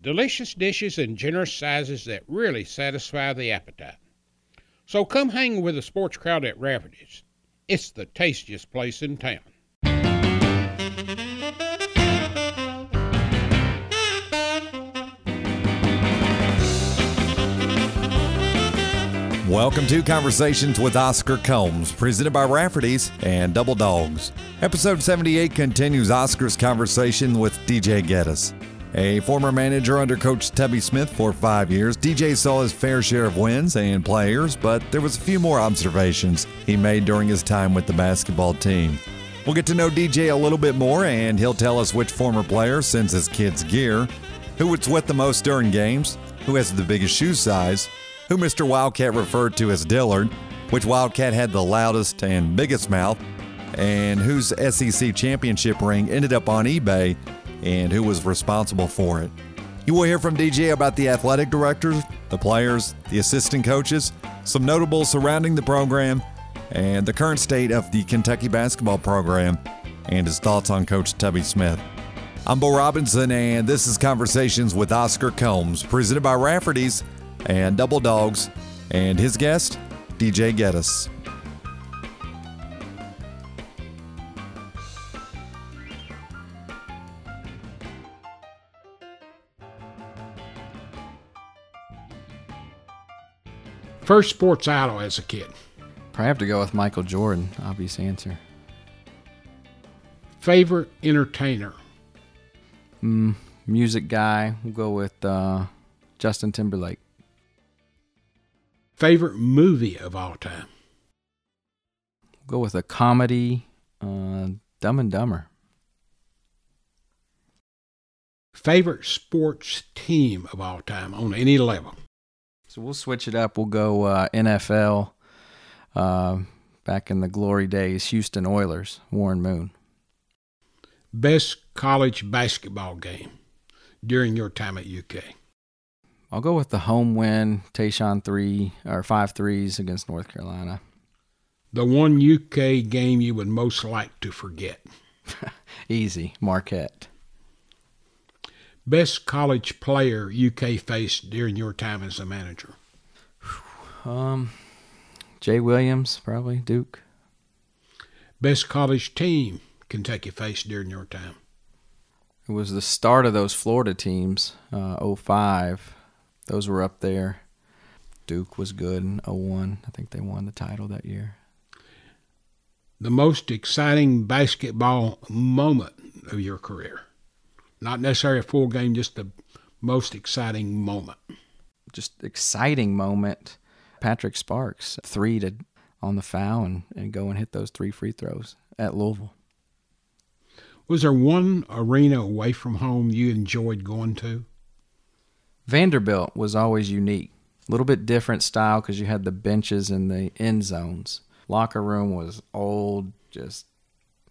delicious dishes in generous sizes that really satisfy the appetite. So come hang with the sports crowd at Rafferty's. It's the tastiest place in town. Welcome to Conversations with Oscar Combs, presented by Rafferty's and Double Dogs. Episode 78 continues Oscar's conversation with DJ Geddes. A former manager under Coach Tubby Smith for five years, DJ saw his fair share of wins and players, but there was a few more observations he made during his time with the basketball team. We'll get to know DJ a little bit more, and he'll tell us which former player sends his kids gear, who it's with the most during games, who has the biggest shoe size, who Mr. Wildcat referred to as Dillard, which Wildcat had the loudest and biggest mouth, and whose SEC championship ring ended up on eBay, and who was responsible for it. You will hear from DJ about the athletic directors, the players, the assistant coaches, some notables surrounding the program, and the current state of the Kentucky basketball program, and his thoughts on Coach Tubby Smith. I'm Bo Robinson, and this is Conversations with Oscar Combs, presented by Rafferty's and Double Dogs, and his guest, DJ Geddes. First sports idol as a kid. Probably have to go with Michael Jordan. Obvious answer. Favorite entertainer. Mm, music guy. We'll go with uh, Justin Timberlake. Favorite movie of all time. We'll go with a comedy. Uh, Dumb and Dumber. Favorite sports team of all time on any level. So we'll switch it up. We'll go uh, NFL. Uh, back in the glory days, Houston Oilers, Warren Moon. Best college basketball game during your time at UK. I'll go with the home win, Tayshaun three or five threes against North Carolina. The one UK game you would most like to forget. Easy, Marquette. Best college player UK faced during your time as a manager. Um, Jay Williams, probably Duke. Best college team Kentucky faced during your time. It was the start of those Florida teams, uh, 05. Those were up there. Duke was good in 01. I think they won the title that year. The most exciting basketball moment of your career. Not necessarily a full game, just the most exciting moment. Just exciting moment. Patrick Sparks, three to on the foul and, and go and hit those three free throws at Louisville. Was there one arena away from home you enjoyed going to? Vanderbilt was always unique. A little bit different style because you had the benches in the end zones. Locker room was old, just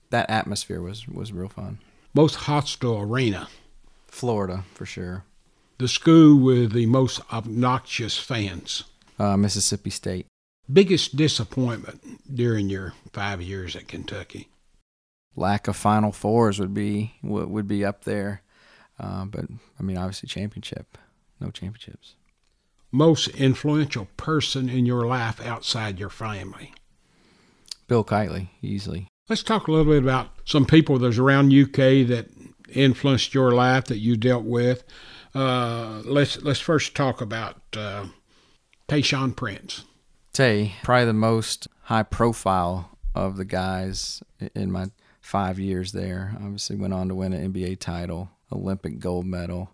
that atmosphere was, was real fun. Most hostile arena? Florida, for sure. The school with the most obnoxious fans? Uh, Mississippi State. Biggest disappointment during your five years at Kentucky? Lack of Final Fours would be would be up there, uh, but I mean, obviously, championship, no championships. Most influential person in your life outside your family? Bill Keightley, easily. Let's talk a little bit about some people that's around UK that influenced your life that you dealt with. Uh, let's let's first talk about uh, Tayshaun Prince. Tay, probably the most high profile of the guys in my five years there. Obviously, went on to win an NBA title, Olympic gold medal,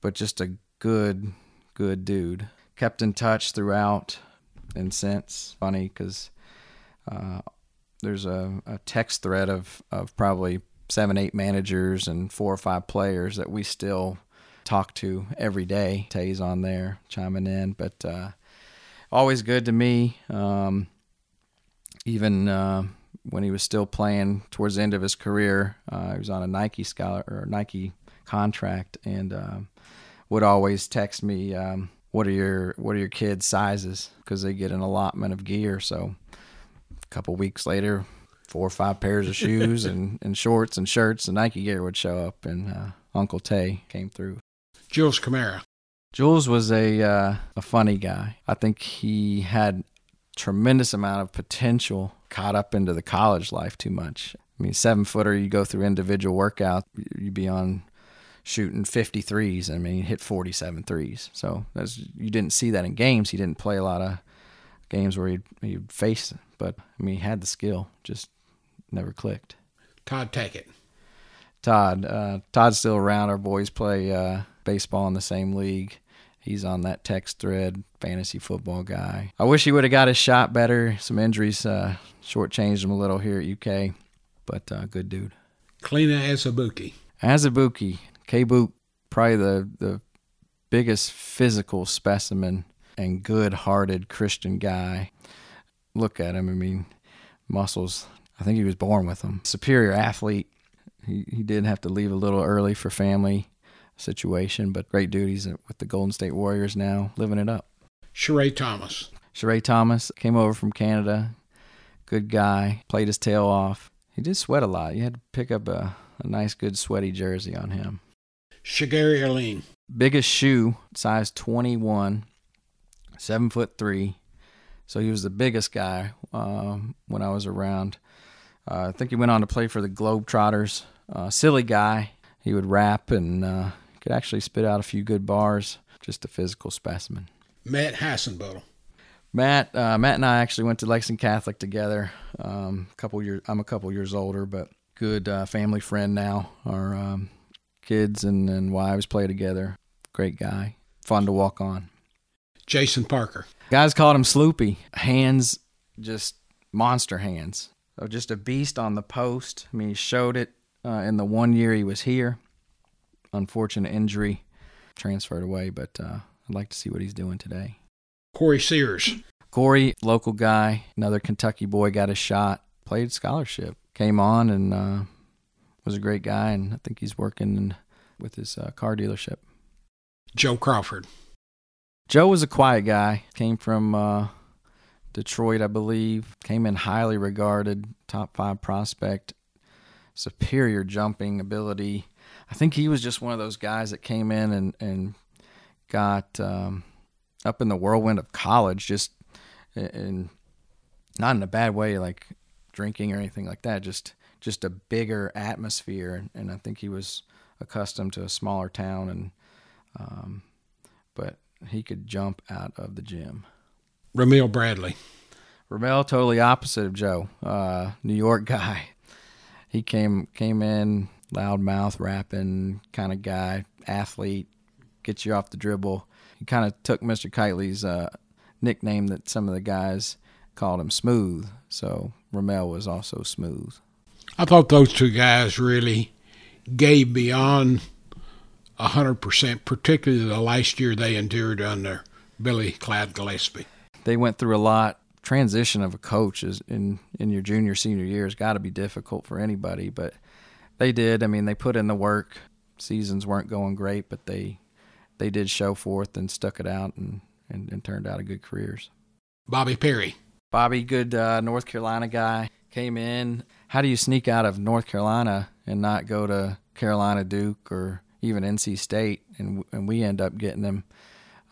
but just a good, good dude. Kept in touch throughout and since. Funny because uh, there's a, a text thread of, of probably seven, eight managers and four or five players that we still talk to every day. Tay's on there chiming in, but uh, always good to me. Um, even uh, when he was still playing towards the end of his career, uh, he was on a Nike scholar or Nike contract, and um, would always text me, um, "What are your What are your kids' sizes?" Because they get an allotment of gear. So couple weeks later, four or five pairs of shoes and, and shorts and shirts and Nike gear would show up, and uh, Uncle Tay came through. Jules Camara. Jules was a uh, a funny guy. I think he had tremendous amount of potential caught up into the college life too much. I mean, seven footer, you go through individual workout, you'd be on shooting 53s. I mean, he hit 47 threes. So that's, you didn't see that in games. He didn't play a lot of games where he'd, he'd face, but I mean, he had the skill, just never clicked. Todd Tackett. Todd, uh, Todd's still around. Our boys play uh, baseball in the same league. He's on that text thread, fantasy football guy. I wish he would have got his shot better. Some injuries uh, shortchanged him a little here at UK, but uh, good dude. Kelenna Azubuike. Azubuike, K Boot, probably the, the biggest physical specimen and good hearted Christian guy. Look at him. I mean, muscles. I think he was born with them. Superior athlete. He, he did have to leave a little early for family situation, but great duties with the Golden State Warriors now, living it up. Sheray Thomas. Sheray Thomas came over from Canada. Good guy. Played his tail off. He did sweat a lot. You had to pick up a, a nice, good, sweaty jersey on him. Shagari Alleyne. Biggest shoe, size 21, seven foot three. So he was the biggest guy um, when I was around. Uh, I think he went on to play for the Globetrotters. Uh, silly guy. He would rap and uh, could actually spit out a few good bars. Just a physical specimen. Matt Heissenbuttel. Matt, uh, Matt and I actually went to Lexington Catholic together. Um, a couple years, I'm a couple years older, but good uh, family friend now. Our um, kids and, and wives play together. Great guy, fun to walk on. Jason Parker. Guys called him Sloopy. Hands, just monster hands. So just a beast on the post. I mean, he showed it uh, in the one year he was here. Unfortunate injury, transferred away, but uh, I'd like to see what he's doing today. Corey Sears. Corey, local guy, another Kentucky boy, got a shot, played scholarship, came on, and uh, was a great guy. And I think he's working with his uh, car dealership. Joe Crawford. Joe was a quiet guy. Came from uh, Detroit, I believe. Came in highly regarded, top five prospect, superior jumping ability. I think he was just one of those guys that came in and and got um, up in the whirlwind of college, just and not in a bad way, like drinking or anything like that. Just just a bigger atmosphere, and, I think he was accustomed to a smaller town, and um, but he could jump out of the gym. Ramel Bradley. Ramel, totally opposite of Joe, uh, New York guy. He came came in loudmouth rapping kind of guy, athlete, gets you off the dribble. He kind of took Mr. Keightley's uh, nickname that some of the guys called him Smooth. So Ramel was also smooth. I thought those two guys really gave beyond hundred percent, particularly the last year they endured under Billy Clyde Gillispie. They went through a lot. Transition of a coach is in in your junior senior year has got to be difficult for anybody, but they did. I mean, they put in the work. Seasons weren't going great, but they they did show forth and stuck it out and and, and turned out a good careers. Bobby Perry. Bobby, good uh, North Carolina guy, came in. How do you sneak out of North Carolina and not go to Carolina, Duke, or even NC State? And and we end up getting him.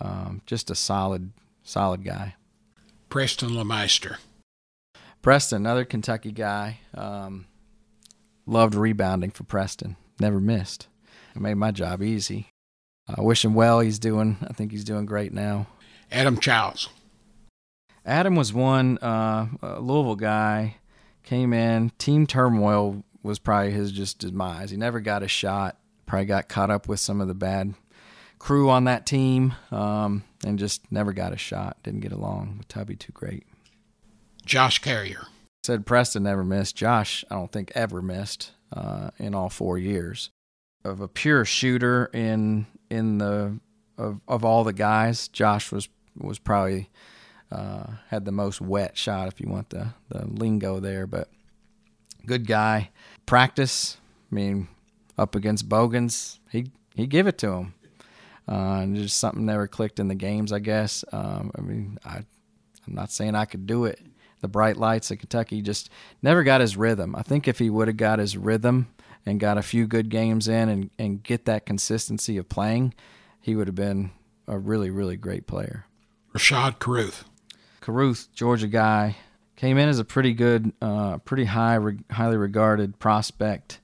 Um, just a solid, solid guy. Preston LeMaster. Preston, another Kentucky guy. Um, loved rebounding for Preston. Never missed. It made my job easy. I wish him well. He's doing. I think he's doing great now. Adam Chiles. Adam was one uh, Louisville guy. Came in. Team turmoil was probably his just demise. He never got a shot. Probably got caught up with some of the bad crew on that team, um, and just never got a shot. Didn't get along with Tubby too great. Josh Carrier. Said Preston never missed. Josh, I don't think ever missed uh, in all four years. Of a pure shooter in in the of of all the guys, Josh was was probably uh, had the most wet shot, if you want the the lingo there. But good guy. Practice. I mean, up against Bogans, he he give it to him. Uh, and just something never clicked in the games, I guess. Um, I mean, I I'm not saying I could do it. The bright lights of Kentucky just never got his rhythm. I think if he would have got his rhythm and got a few good games in and, and get that consistency of playing, he would have been a really, really great player. Rashaad Carruth. Carruth, Georgia guy, came in as a pretty good, uh, pretty high, re- highly regarded prospect.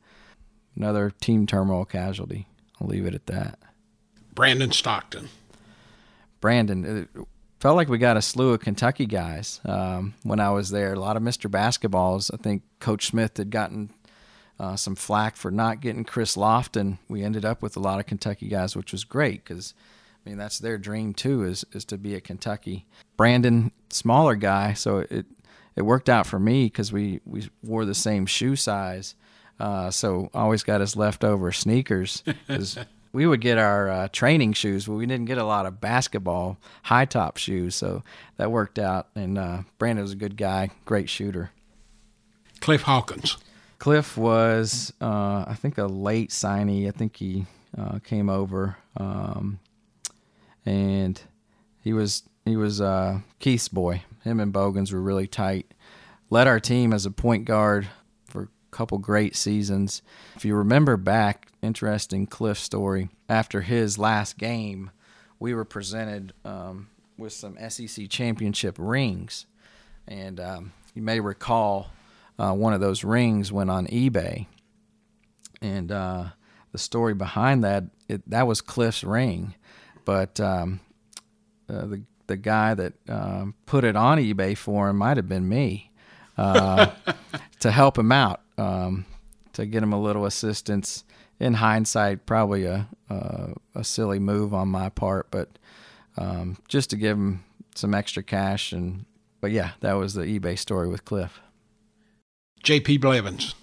Another team turmoil casualty. I'll leave it at that. Brandon Stockton. Brandon, felt like we got a slew of Kentucky guys um, when I was there. A lot of Mr. Basketballs. I think Coach Smith had gotten uh, some flack for not getting Chris Lofton. We ended up with a lot of Kentucky guys, which was great because I mean that's their dream too is is to be at Kentucky. Brandon, smaller guy, so it it worked out for me because we we wore the same shoe size. Uh, so always got his leftover sneakers. because we would get our uh, training shoes, but we didn't get a lot of basketball high top shoes. So that worked out. And uh, Brandon was a good guy, great shooter. Cliff Hawkins. Cliff was, uh, I think, a late signee. I think he uh, came over, um, and he was he was uh, Keith's boy. Him and Bogans were really tight. Led our team as a point guard couple great seasons. If you remember back, interesting Cliff story. After his last game, we were presented um, with some SEC championship rings, and um, you may recall uh, one of those rings went on eBay, and uh, the story behind that it, that was Cliff's ring, but um, uh, the the guy that um, put it on eBay for him might have been me. Uh, to help him out um, to get him a little assistance. In hindsight, probably a a, a silly move on my part, but um, just to give him some extra cash and. But yeah, that was the eBay story with Cliff. JP Blevins.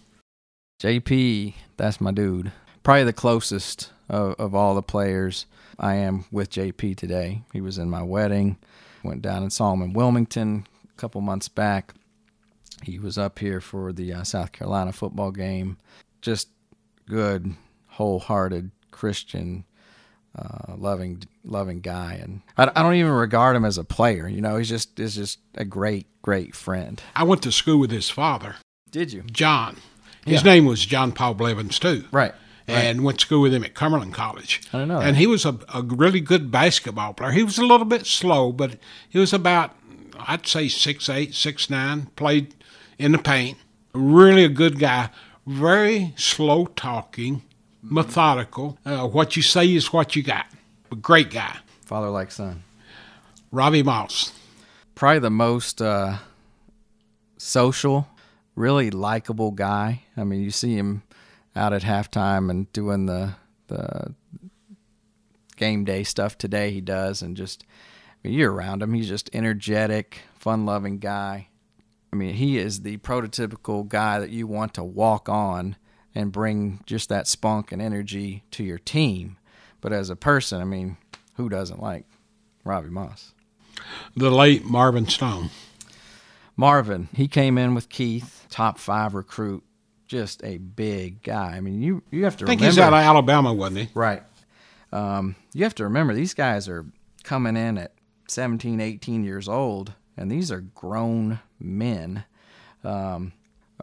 JP, that's my dude. Probably the closest of, of all the players I am with JP today. He was in my wedding. Went down and saw him in Wilmington a couple months back. He was up here for the uh, South Carolina football game. Just good, wholehearted Christian, uh, loving, loving guy, and I, I, don't even regard him as a player. You know, he's just is just a great, great friend. I went to school with his father. Did you, John? His yeah. name was John Paul Blevins too. Right. And right. went to school with him at Cumberland College. I don't know. And he was a, a really good basketball player. He was a little bit slow, but he was about I'd say six eight, six nine. Played in the paint. Really a good guy. Very slow talking, methodical. Uh, what you say is what you got. A great guy. Father like son. Robbie Moss. Probably the most uh, social, really likable guy. I mean, you see him out at halftime and doing the the game day stuff today. He does, and just I mean, you're around him. He's just energetic, fun loving guy. I mean, he is the prototypical guy that you want to walk on and bring just that spunk and energy to your team. But as a person, I mean, who doesn't like Robbie Moss? The late Marvin Stone. Marvin, he came in with Keith, top five recruit, just a big guy. I mean, you you have to. I think remember, he's out of Alabama, wasn't he? Right. Um, you have to remember these guys are coming in at 17, 18 years old and these are grown men. Um,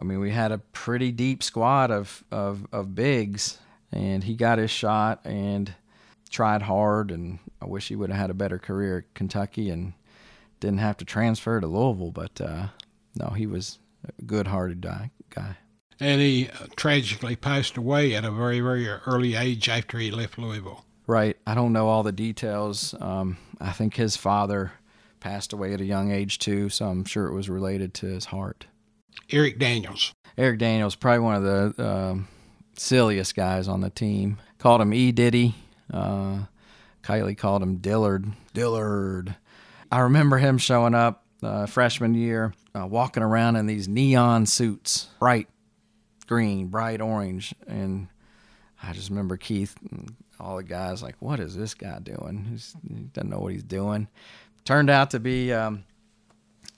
I mean, we had a pretty deep squad of, of, of bigs, and he got his shot and tried hard. And I wish he would have had a better career at Kentucky and didn't have to transfer to Louisville. But uh, no, he was a good-hearted guy. And he uh, tragically passed away at a very, very early age after he left Louisville. Right. I don't know all the details. Um, I think his father passed away at a young age too, so I'm sure it was related to his heart. Eric Daniels. Eric Daniels, probably one of the um, silliest guys on the team. Called him E Diddy. Uh, Keightley called him Dillard. Dillard. I remember him showing up uh, freshman year, uh, walking around in these neon suits, bright green, bright orange, and I just remember Keith. And all the guys like, what is this guy doing? He's, he doesn't know what he's doing. Turned out to be um,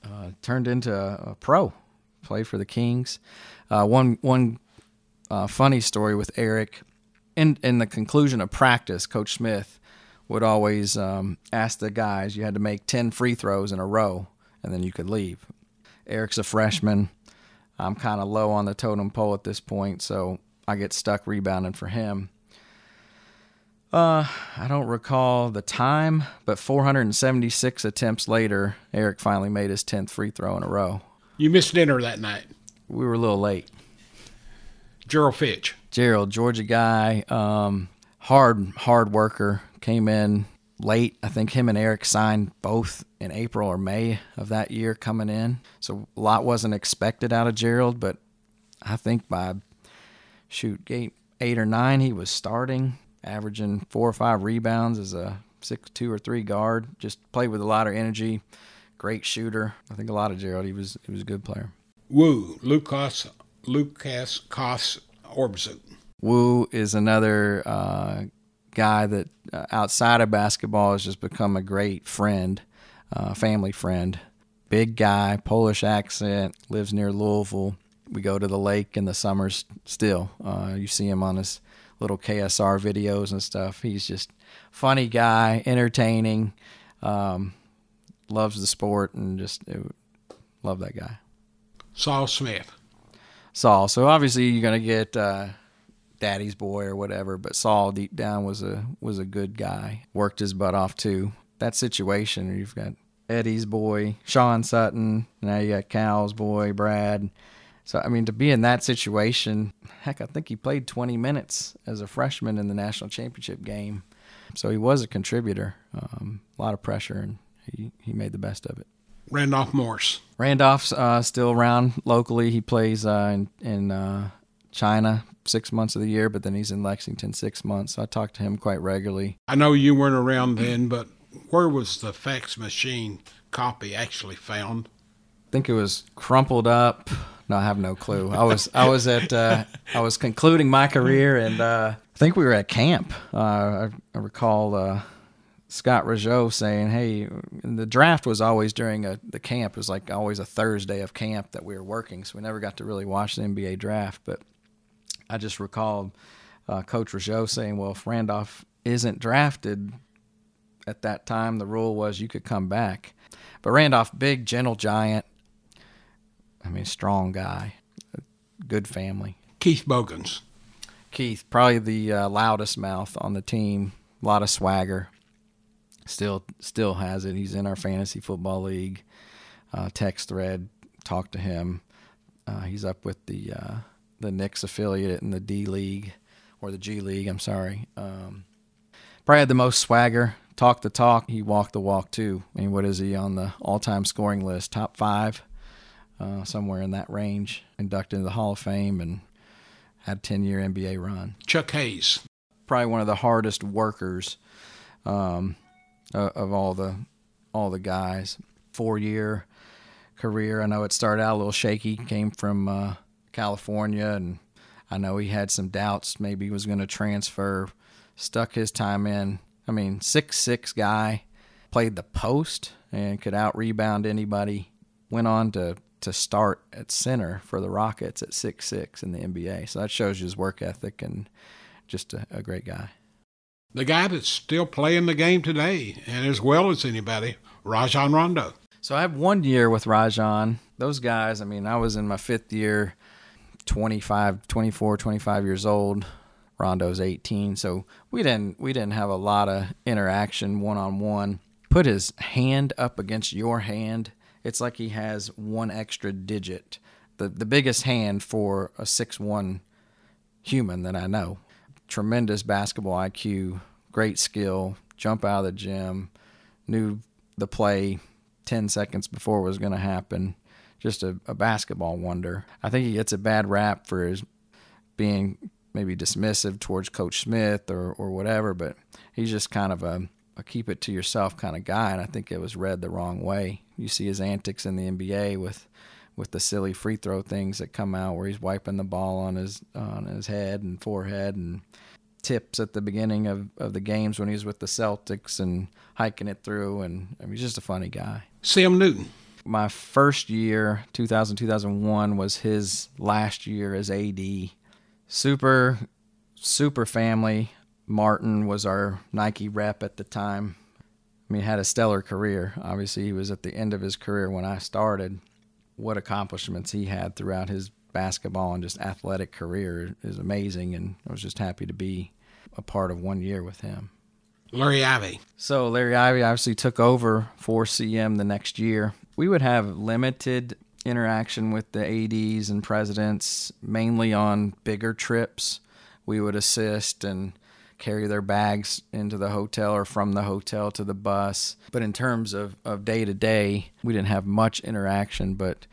uh, turned into a, a, pro. Played for the Kings. Uh, one one uh, funny story with Eric. In in the conclusion of practice, Coach Smith would always um, ask the guys, you had to make ten free throws in a row, and then you could leave. Eric's a freshman. I'm kind of low on the totem pole at this point, so I get stuck rebounding for him. Uh, I don't recall the time, but 476 attempts later, Eric finally made his 10th free throw in a row. You missed dinner that night. We were a little late. Gerald Fitch. Gerald, Georgia guy, um, hard, hard worker, came in late. I think him and Eric signed both in April or May of that year coming in. So a lot wasn't expected out of Gerald, but I think by shoot eight, eight or nine he was starting, averaging four or five rebounds as a six two or three guard. Just played with a lot of energy. Great shooter. I think a lot of Gerald. He was he was a good player. Woo, Lucas Lucas Kos Obrzut. Woo is another uh, guy that uh, outside of basketball has just become a great friend, uh, family friend. Big guy, Polish accent, lives near Louisville. We go to the lake in the summers still. Uh, you see him on his little KSR videos and stuff. He's just funny guy, entertaining, um, loves the sport, and just it, love that guy. Saul Smith. Saul. So obviously you're gonna get uh, daddy's boy or whatever, but Saul deep down was a was a good guy. Worked his butt off too. That situation, you've got Eddie's boy, Sean Sutton, now you got Cal's boy, Brad. So I mean, to be in that situation, heck, I think he played 20 minutes as a freshman in the national championship game. So he was a contributor. Um, a lot of pressure, and he he made the best of it. Randolph Morris. Randolph's uh, still around locally. He plays uh, in in uh, China six months of the year, but then he's in Lexington six months. So I talk to him quite regularly. I know you weren't around then, but where was the fax machine copy actually found? I think it was crumpled up. No, I have no clue. I was I was at uh, I was concluding my career, and uh, I think we were at camp. Uh, I, I, recall uh, Scott Rougeau saying, "Hey, the draft was always during a the camp. It was like always a Thursday of camp that we were working, so we never got to really watch the NBA draft. But I just recall uh, Coach Rougeau saying, "Well, if Randolph isn't drafted at that time, the rule was you could come back." But Randolph, big, gentle giant. I mean, strong guy, good family. Keith Bogans. Keith, probably the uh, loudest mouth on the team. A lot of swagger. Still, still has it. He's in our fantasy football league. Uh, text thread. Talk to him. Uh, he's up with the uh, the Knicks affiliate in the D League or the G League. I'm sorry. Um, probably had the most swagger. Talk the talk. He walked the walk too. I mean, what is he on the all-time scoring list? Top five, uh, somewhere in that range. Inducted into the Hall of Fame and had a 10-year NBA run. Chuck Hayes. Probably one of the hardest workers um, of all the all the guys. Four-year career. I know it started out a little shaky. Came from uh, California, and I know he had some doubts. Maybe he was going to transfer. Stuck his time in. I mean, six six guy, played the post and could out rebound anybody. Went on to to start at center for the Rockets at six six in the NBA. So that shows you his work ethic and just a, a great guy. The guy that's still playing the game today and as well as anybody, Rajon Rondo. So I have one year with Rajon. Those guys, I mean, I was in my fifth year 25, 24, 25 years old. Rondo's 18, so we didn't we didn't have a lot of interaction one on one. Put his hand up against your hand. It's like he has one extra digit. The the biggest hand for a six one human that I know. Tremendous basketball IQ, great skill, jump out of the gym, knew the play 10 seconds before it was going to happen just a, a basketball wonder. I think he gets a bad rap for his being maybe dismissive towards Coach Smith or, or whatever, but he's just kind of a, a keep it to yourself kind of guy, and I think it was read the wrong way. You see his antics in the NBA with with the silly free throw things that come out where he's wiping the ball on his on his head and forehead and tips at the beginning of, of the games when he was with the Celtics and hiking it through. And I mean, he's just a funny guy. CM Newton. My first year, 2000, 2001, was his last year as AD. Super, super family. Martin was our Nike rep at the time. I mean, had a stellar career. Obviously, he was at the end of his career when I started. What accomplishments he had throughout his basketball and just athletic career is amazing, and I was just happy to be a part of one year with him. Larry Ivy. So Larry Ivy obviously took over for CM the next year. We would have limited interaction with the ADs and presidents, mainly on bigger trips. We would assist and carry their bags into the hotel or from the hotel to the bus. But in terms of, of day to day, we didn't have much interaction, but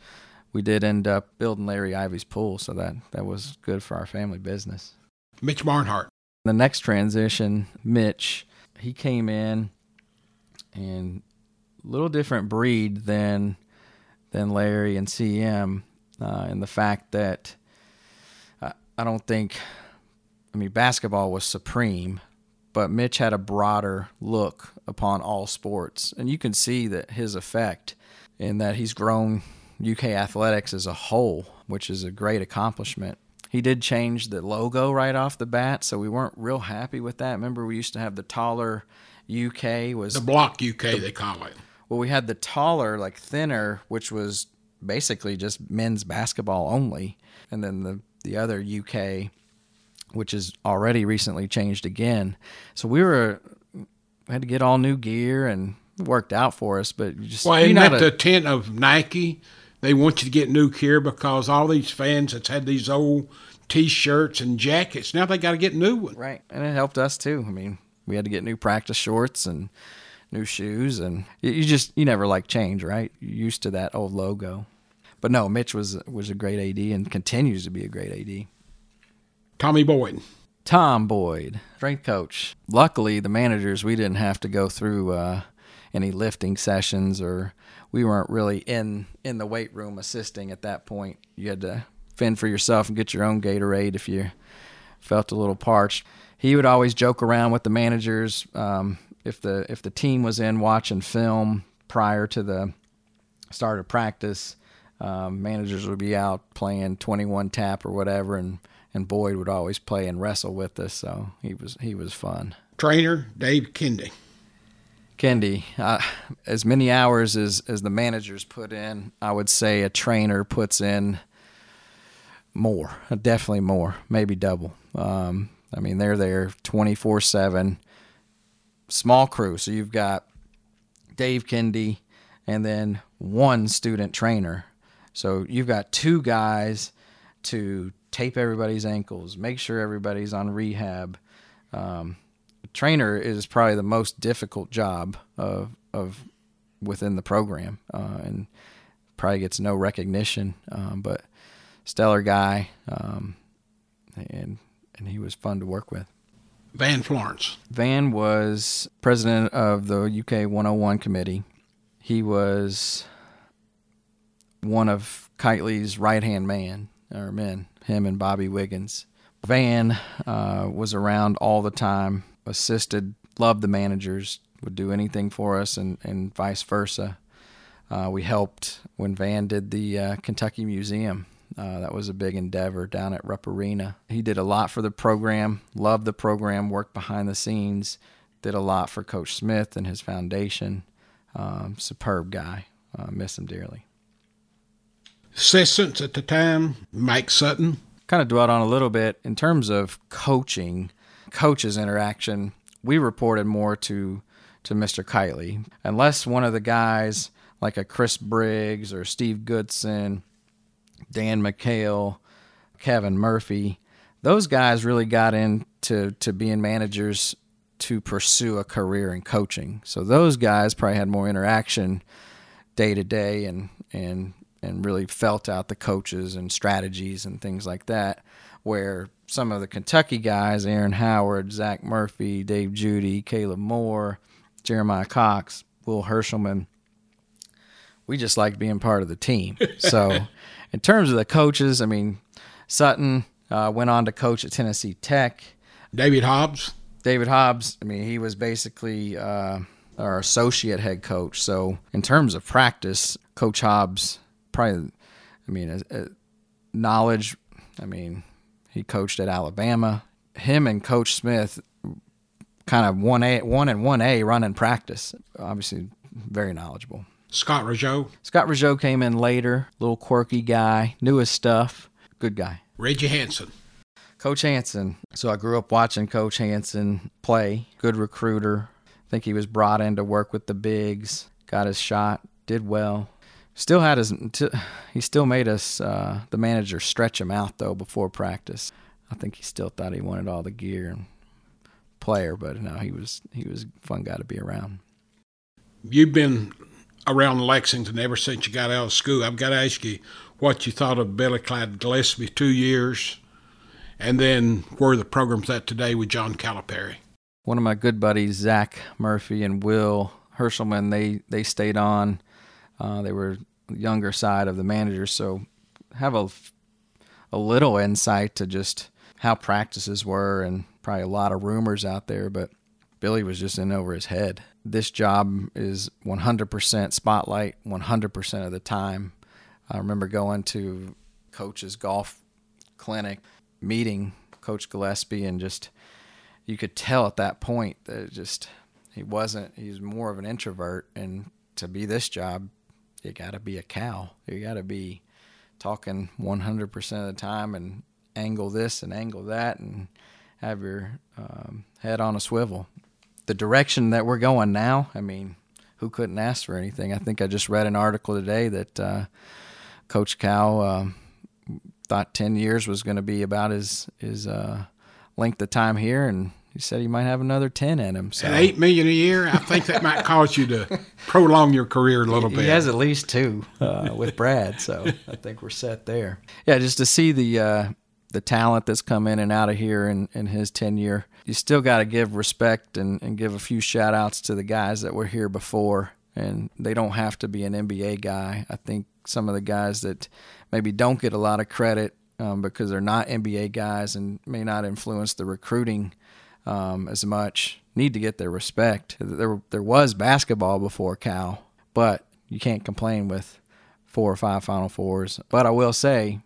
we did end up building Larry Ivy's pool, so that, that was good for our family business. Mitch Barnhart. The next transition, Mitch, he came in and a little different breed than than Larry and CM uh, in the fact that I, I don't think I mean basketball was supreme, but Mitch had a broader look upon all sports, and you can see that his effect in that he's grown UK athletics as a whole, which is a great accomplishment. He did change the logo right off the bat, so we weren't real happy with that. Remember, we used to have the taller UK was the block UK the, they call it. Well, we had the taller, like thinner, which was basically just men's basketball only, and then the the other UK, which is already recently changed again. So we were we had to get all new gear and worked out for us, but you just well, isn't that a, the tent of Nike? They want you to get new gear because all these fans that's had these old T-shirts and jackets now they got to get new ones. Right, and it helped us too. I mean, we had to get new practice shorts and new shoes, and you just you never like change, right? You're used to that old logo. But no, Mitch was was a great AD and continues to be a great AD. Tommy Boyd. Tom Boyd, strength coach. Luckily, the managers we didn't have to go through uh, any lifting sessions, or we weren't really in in the weight room assisting at that point. You had to fend for yourself and get your own Gatorade if you felt a little parched he would always joke around with the managers um, if the if the team was in watching film prior to the start of practice. Um, managers would be out playing 21 tap or whatever, and and Boyd would always play and wrestle with us. So he was he was fun. Trainer Dave Kendi. Kendi, uh, as many hours as as the managers put in, I would say a trainer puts in more, definitely more, maybe double. Um, I mean, they're there 24 7. Small crew. So you've got Dave Kendi and then one student trainer. So you've got two guys to tape everybody's ankles, make sure everybody's on rehab. Um, trainer is probably the most difficult job of of within the program, uh, and probably gets no recognition. Um, but stellar guy, um, and and he was fun to work with. Van Florence. Van was president of the UK 101 committee. He was one of Keightley's right hand man or men, him and Bobby Wiggins. Van uh, was around all the time, assisted, loved the managers, would do anything for us, and, and vice versa. Uh, we helped when Van did the uh, Kentucky Museum uh, that was a big endeavor down at Rupp Arena. He did a lot for the program, loved the program, worked behind the scenes, did a lot for Coach Smith and his foundation. Um, superb guy. Uh, miss him dearly. Assistants at the time, Mike Sutton. Kind of dwelt on a little bit in terms of coaching, coaches' interaction. We reported more to to Mr. Keightley, unless one of the guys like a Chris Briggs or Steve Goodson Dan McHale, Kevin Murphy, those guys really got into to being managers to pursue a career in coaching. So those guys probably had more interaction day to day and and and really felt out the coaches and strategies and things like that. Where some of the Kentucky guys, Aaron Howard, Zach Murphy, Dave Judy, Caleb Moore, Jeremiah Cox, Will Herschelman, we just liked being part of the team. So in terms of the coaches, I mean, Sutton uh, went on to coach at Tennessee Tech. David Hobbs. David Hobbs, I mean, he was basically uh, our associate head coach. So, in terms of practice, Coach Hobbs probably, I mean, uh, knowledge, I mean, he coached at Alabama. Him and Coach Smith kind of 1A, 1 and 1A running practice. Obviously, very knowledgeable. Scott Rougeau. Scott Rougeau came in later, little quirky guy, knew his stuff, good guy. Reggie Hanson. Coach Hanson. So I grew up watching Coach Hanson play. Good recruiter. I think he was brought in to work with the bigs. Got his shot. Did well. Still had his. He still made us uh, the manager stretch him out though before practice. I think he still thought he wanted all the gear and player, but no, he was he was a fun guy to be around. You've been around Lexington ever since you got out of school. I've got to ask you what you thought of Billy Clyde Gillispie two years and then where the program's at today with John Calipari. One of my good buddies, Zach Murphy and Will Herschelman, they they stayed on. Uh, they were younger side of the managers, so have a a little insight to just how practices were and probably a lot of rumors out there, but Billy was just in over his head. This job is 100% spotlight 100% of the time. I remember going to coach's golf clinic meeting Coach Gillispie, and just you could tell at that point that just he wasn't. He's more of an introvert, and to be this job, you got to be a Cal. You got to be talking 100% of the time and angle this and angle that and have your um, head on a swivel. The direction that we're going now, I mean, who couldn't ask for anything? I think I just read an article today that uh, Coach Cal um, thought 10 years was going to be about his his uh, length of time here, and he said he might have another 10 in him. So At eight million a year, I think that might cause you to prolong your career a little bit. he has at least two uh, with Brad, so I think we're set there. Yeah, just to see the uh, the talent that's come in and out of here in, in his tenure, you still got to give respect and, and give a few shout outs to the guys that were here before. And they don't have to be an NBA guy. I think some of the guys that maybe don't get a lot of credit um, because they're not NBA guys and may not influence the recruiting um, as much need to get their respect. There, there was basketball before Cal, but you can't complain with four or five Final Fours. But I will say,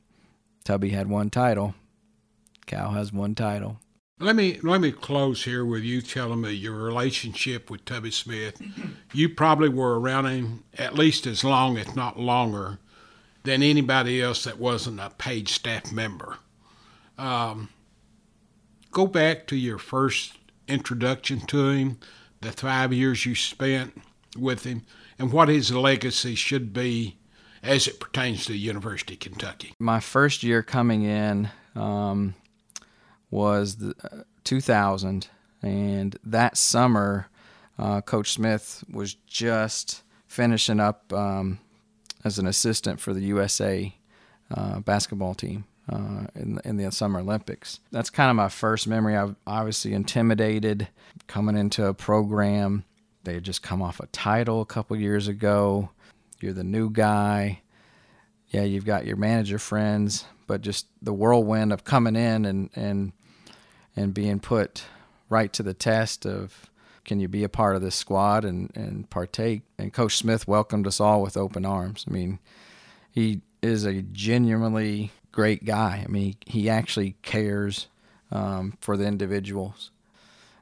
Tubby had one title. Cal has one title. Let me let me close here with you telling me your relationship with Tubby Smith. You probably were around him at least as long, if not longer, than anybody else that wasn't a paid staff member. Um, go back to your first introduction to him, the five years you spent with him, and what his legacy should be as it pertains to the University of Kentucky. My first year coming in um, was the, uh, 2000, and that summer, uh, Coach Smith was just finishing up um, as an assistant for the USA uh, basketball team uh, in, in the Summer Olympics. That's kind of my first memory. I was obviously intimidated coming into a program. They had just come off a title a couple years ago. You're the new guy. Yeah, you've got your manager friends, but just the whirlwind of coming in and and and being put right to the test of can you be a part of this squad and, and partake? And Coach Smith welcomed us all with open arms. I mean, he is a genuinely great guy. I mean, he, actually cares um, for the individuals.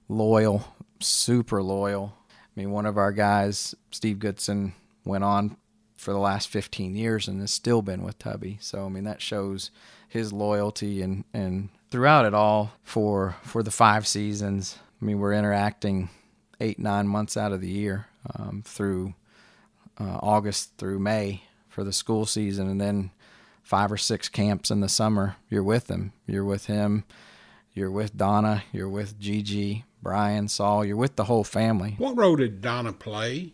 Loyal, super loyal. I mean, one of our guys, Steve Goodson, went on for the last 15 years and has still been with Tubby. So, I mean, that shows his loyalty and, and throughout it all for for the five seasons. I mean, we're interacting eight nine months out of the year um, through uh, August through May for the school season, and then five or six camps in the summer. You're with them. You're with him. You're with Donna. You're with Gigi, Brian, Saul. You're with the whole family. What role did Donna play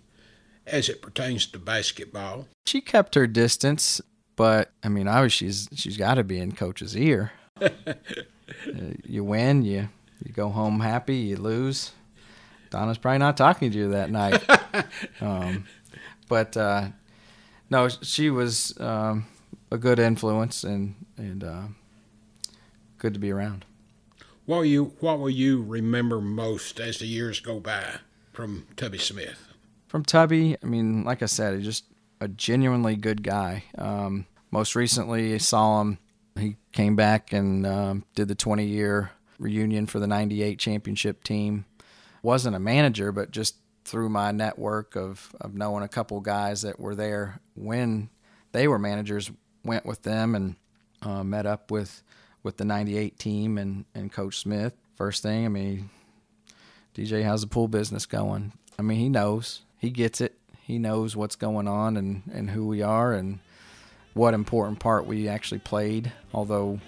as it pertains to basketball? She kept her distance, but I mean, obviously she's she's got to be in coach's ear. uh, you win, you you go home happy. You lose, Donna's probably not talking to you that night. um, but uh, no, she was um, a good influence and and uh, good to be around. What will you What will you remember most as the years go by from Tubby Smith? From Tubby, I mean, like I said, he's just a genuinely good guy. Um, most recently, I saw him. He came back and um, did the 20 year reunion for the 98 championship team. Wasn't a manager, but just through my network of, of knowing a couple guys that were there when they were managers, went with them and uh, met up with, with the 98 team and, and Coach Smith. First thing, I mean, DJ, how's the pool business going? I mean, he knows, he gets it. He knows what's going on and, and who we are and what important part we actually played. Although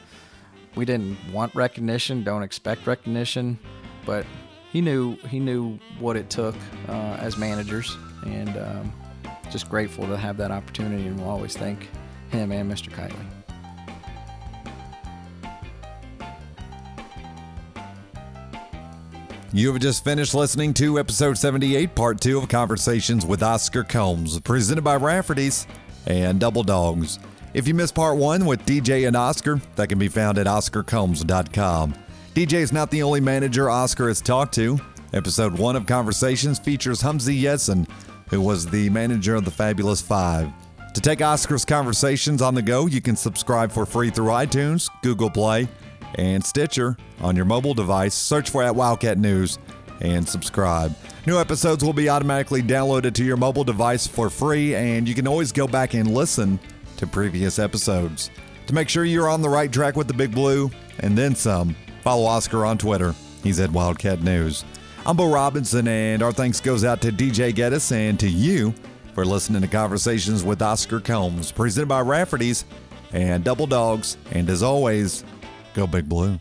we didn't want recognition, don't expect recognition, but he knew he knew what it took uh, as managers, and um, just grateful to have that opportunity, and we'll always thank him and Mr. Keightley. You have just finished listening to episode 78, part two of Conversations with Oscar Combs, presented by Rafferty's and Double Dogs. If you missed part one with DJ and Oscar, that can be found at OscarCombs.com. DJ is not the only manager Oscar has talked to. Episode one of Conversations features Humzey Yessin, who was the manager of the Fabulous Five. To take Oscar's conversations on the go, you can subscribe for free through iTunes, Google Play, and Stitcher on your mobile device. Search for at Wildcat News and subscribe. New episodes will be automatically downloaded to your mobile device for free, and you can always go back and listen to previous episodes. To make sure you're on the right track with the Big Blue and then some, follow Oscar on Twitter. He's at Wildcat News. I'm Bo Robinson, and our thanks goes out to DJ Geddes and to you for listening to Conversations with Oscar Combs, presented by Rafferty's and Double Dogs. And as always, go Big Blue.